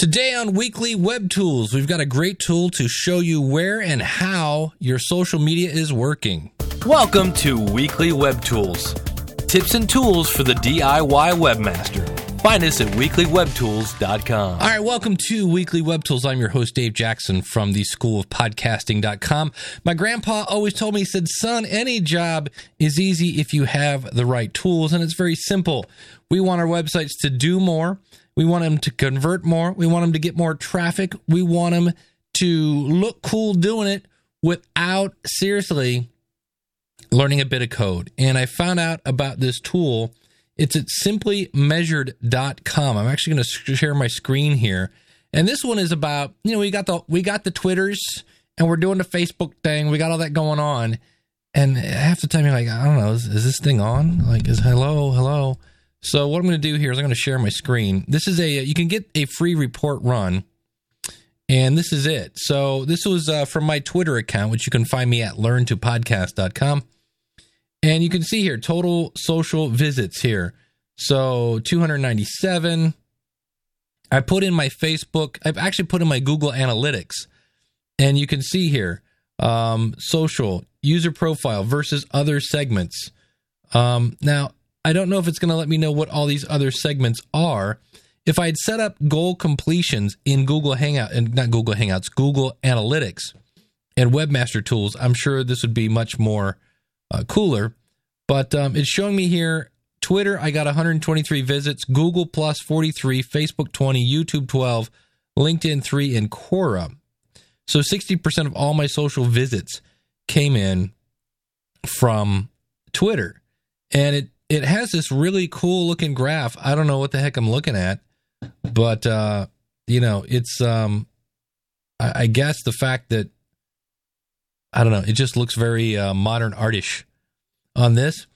Today on Weekly Web Tools, we've got a great tool to show you where and how your social media is working. Welcome to Weekly Web Tools tips and tools for the DIY webmaster. Find us at weeklywebtools.com. All right, welcome to Weekly Web Tools. I'm your host, Dave Jackson from the School of Podcasting.com. My grandpa always told me, he said, son, any job is easy if you have the right tools. And it's very simple. We want our websites to do more. We want them to convert more. We want them to get more traffic. We want them to look cool doing it without seriously learning a bit of code. And I found out about this tool. It's at simplymeasured.com. I'm actually going to share my screen here. And this one is about, you know, we got the we got the Twitters and we're doing the Facebook thing. We got all that going on. And half the time you're like, I don't know, is, is this thing on? Like, is hello, hello. So what I'm going to do here is I'm going to share my screen. This is a you can get a free report run, and this is it. So this was uh, from my Twitter account, which you can find me at learntopodcast.com, and you can see here total social visits here. So 297. I put in my Facebook. I've actually put in my Google Analytics, and you can see here um, social user profile versus other segments. Um, now I don't know if it's going to let me know what all these other segments are. If I had set up goal completions in Google Hangout and not Google Hangouts, Google Analytics and Webmaster Tools, I'm sure this would be much more uh, cooler. But um, it's showing me here Twitter, I got 123 visits, Google Plus 43, Facebook 20, YouTube 12, LinkedIn 3, and Quora. So 60% of all my social visits came in from Twitter. And it it has this really cool looking graph. I don't know what the heck I'm looking at, but uh, you know, it's um, I, I, guess the fact that I don't know, it just looks very uh, modern artish on this.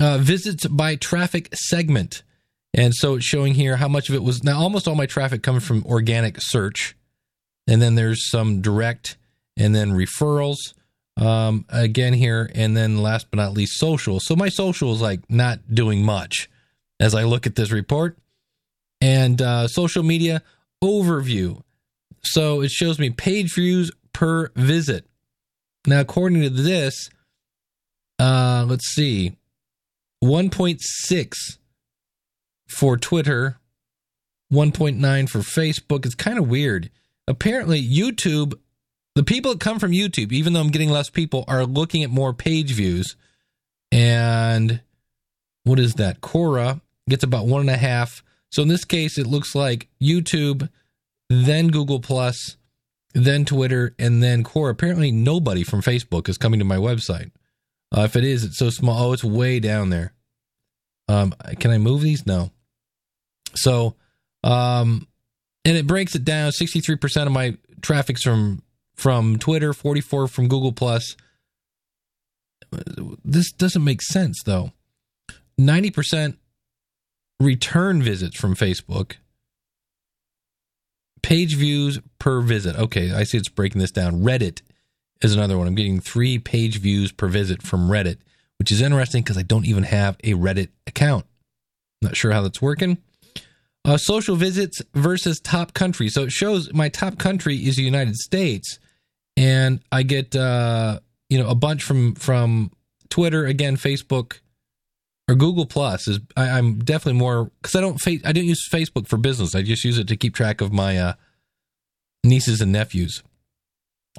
Uh, visits by traffic segment, and so it's showing here how much of it was. Now, almost all my traffic comes from organic search, and then there's some direct, and then referrals um, again here, and then last but not least, social. So my social is like not doing much as I look at this report. And uh, social media overview. So it shows me page views per visit. Now, according to this, uh, let's see, 1.6 for Twitter, 1.9 for Facebook. It's kind of weird. Apparently, YouTube the people that come from YouTube, even though I'm getting less people, are looking at more page views. And what is that? Quora gets about one and a half. So in this case, it looks like YouTube, then Google Plus, then Twitter, and then Quora. Apparently, nobody from Facebook is coming to my website. Uh, if it is, it's so small. Oh, it's way down there. Um, can I move these? No. So, um, and it breaks it down. Sixty-three percent of my traffic's from from Twitter, 44 from Google Plus. This doesn't make sense though. 90% return visits from Facebook. Page views per visit. Okay, I see it's breaking this down. Reddit is another one. I'm getting 3 page views per visit from Reddit, which is interesting because I don't even have a Reddit account. Not sure how that's working. Uh, social visits versus top country. So it shows my top country is the United States, and I get uh, you know a bunch from from Twitter again, Facebook or Google Plus is I, am definitely more because I don't fa- I don't use Facebook for business. I just use it to keep track of my uh, nieces and nephews.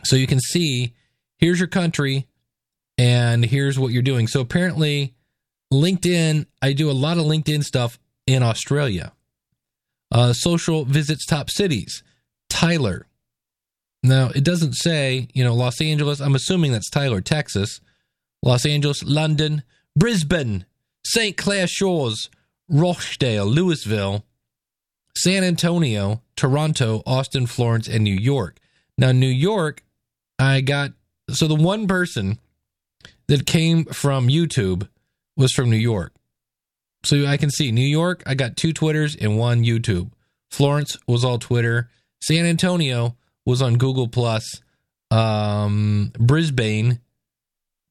So you can see here's your country and here's what you're doing. So apparently, LinkedIn I do a lot of LinkedIn stuff in Australia. Uh, social visits top cities, Tyler, now, it doesn't say, you know, Los Angeles. I'm assuming that's Tyler, Texas. Los Angeles, London, Brisbane, St. Clair Shores, Rochdale, Louisville, San Antonio, Toronto, Austin, Florence, and New York. Now, New York, I got so the one person that came from YouTube was from New York. So I can see New York, I got two Twitters and one YouTube. Florence was all Twitter. San Antonio, was on Google Plus. Um, Brisbane,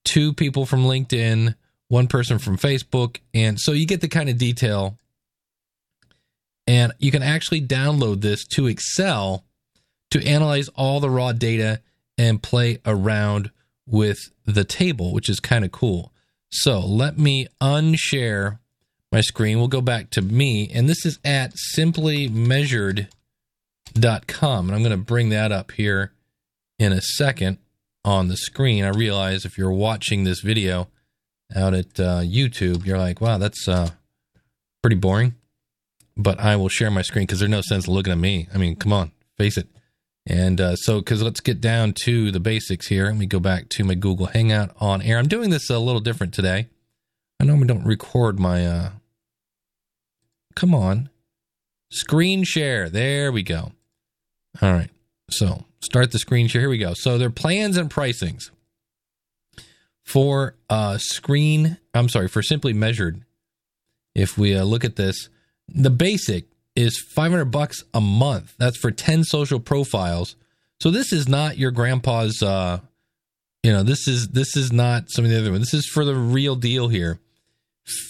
two people from LinkedIn, one person from Facebook, and so you get the kind of detail. And you can actually download this to Excel to analyze all the raw data and play around with the table, which is kind of cool. So let me unshare my screen. We'll go back to me, and this is at simplymeasured.com. And I'm going to bring that up here in a second on the screen. I realize if you're watching this video out at uh, YouTube, you're like, wow, that's uh, pretty boring. But I will share my screen because there's no sense looking at me. I mean, come on, face it. And uh, so, because let's get down to the basics here. Let me go back to my Google Hangout on air. I'm doing this a little different today. I normally don't record my. Uh, come on, screen share. There we go. All right. So start the screen share. Here we go. So their plans and pricings for uh, screen. I'm sorry for simply measured. If we uh, look at this, the basic is 500 bucks a month. That's for 10 social profiles. So this is not your grandpa's uh you know, this is this is not some of the other one. This is for the real deal here.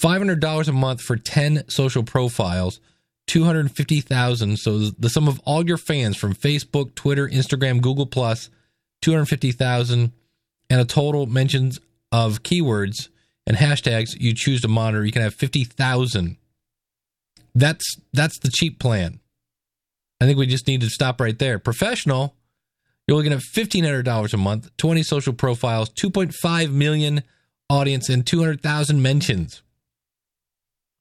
$500 a month for 10 social profiles, 250,000. So the sum of all your fans from Facebook, Twitter, Instagram, Google Plus, 250,000 and a total mentions of keywords and hashtags you choose to monitor. You can have 50,000 that's that's the cheap plan. I think we just need to stop right there. Professional, you're looking at fifteen hundred dollars a month, twenty social profiles, two point five million audience, and two hundred thousand mentions.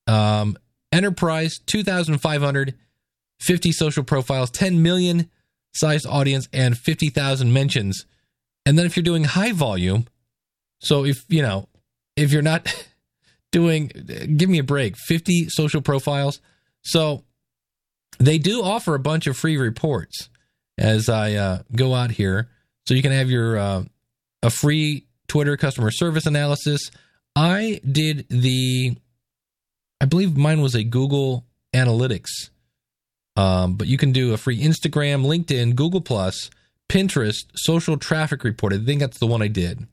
Um, enterprise, two thousand five hundred, fifty social profiles, ten million sized audience, and fifty thousand mentions. And then if you're doing high volume, so if you know, if you're not doing give me a break 50 social profiles. So they do offer a bunch of free reports as i uh, go out here. So you can have your uh, a free twitter customer service analysis. I did the i believe mine was a google analytics um, but you can do a free instagram linkedin google plus pinterest social traffic report i think that's the one i did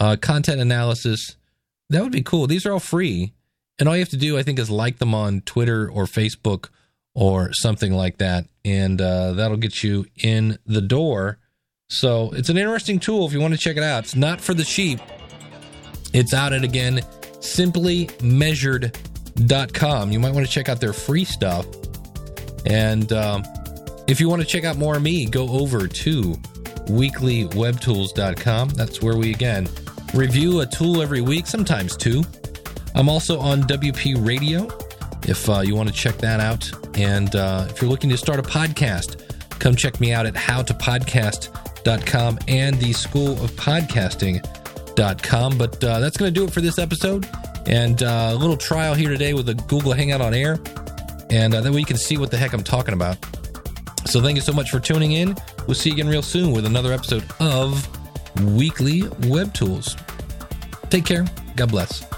uh, content analysis that would be cool. These are all free. And all you have to do, I think, is like them on Twitter or Facebook or something like that. And uh, that'll get you in the door. So it's an interesting tool if you want to check it out. It's not for the sheep. It's out at again, Simply simplymeasured.com. You might want to check out their free stuff. And um, if you want to check out more of me, go over to weeklywebtools.com. That's where we, again, review a tool every week, sometimes two. I'm also on WP Radio if uh, you want to check that out. And uh, if you're looking to start a podcast, come check me out at howtopodcast.com and the school of podcasting.com. But uh, that's going to do it for this episode. And uh, a little trial here today with a Google Hangout on air. And uh, then we can see what the heck I'm talking about. So thank you so much for tuning in. We'll see you again real soon with another episode of weekly web tools. Take care. God bless.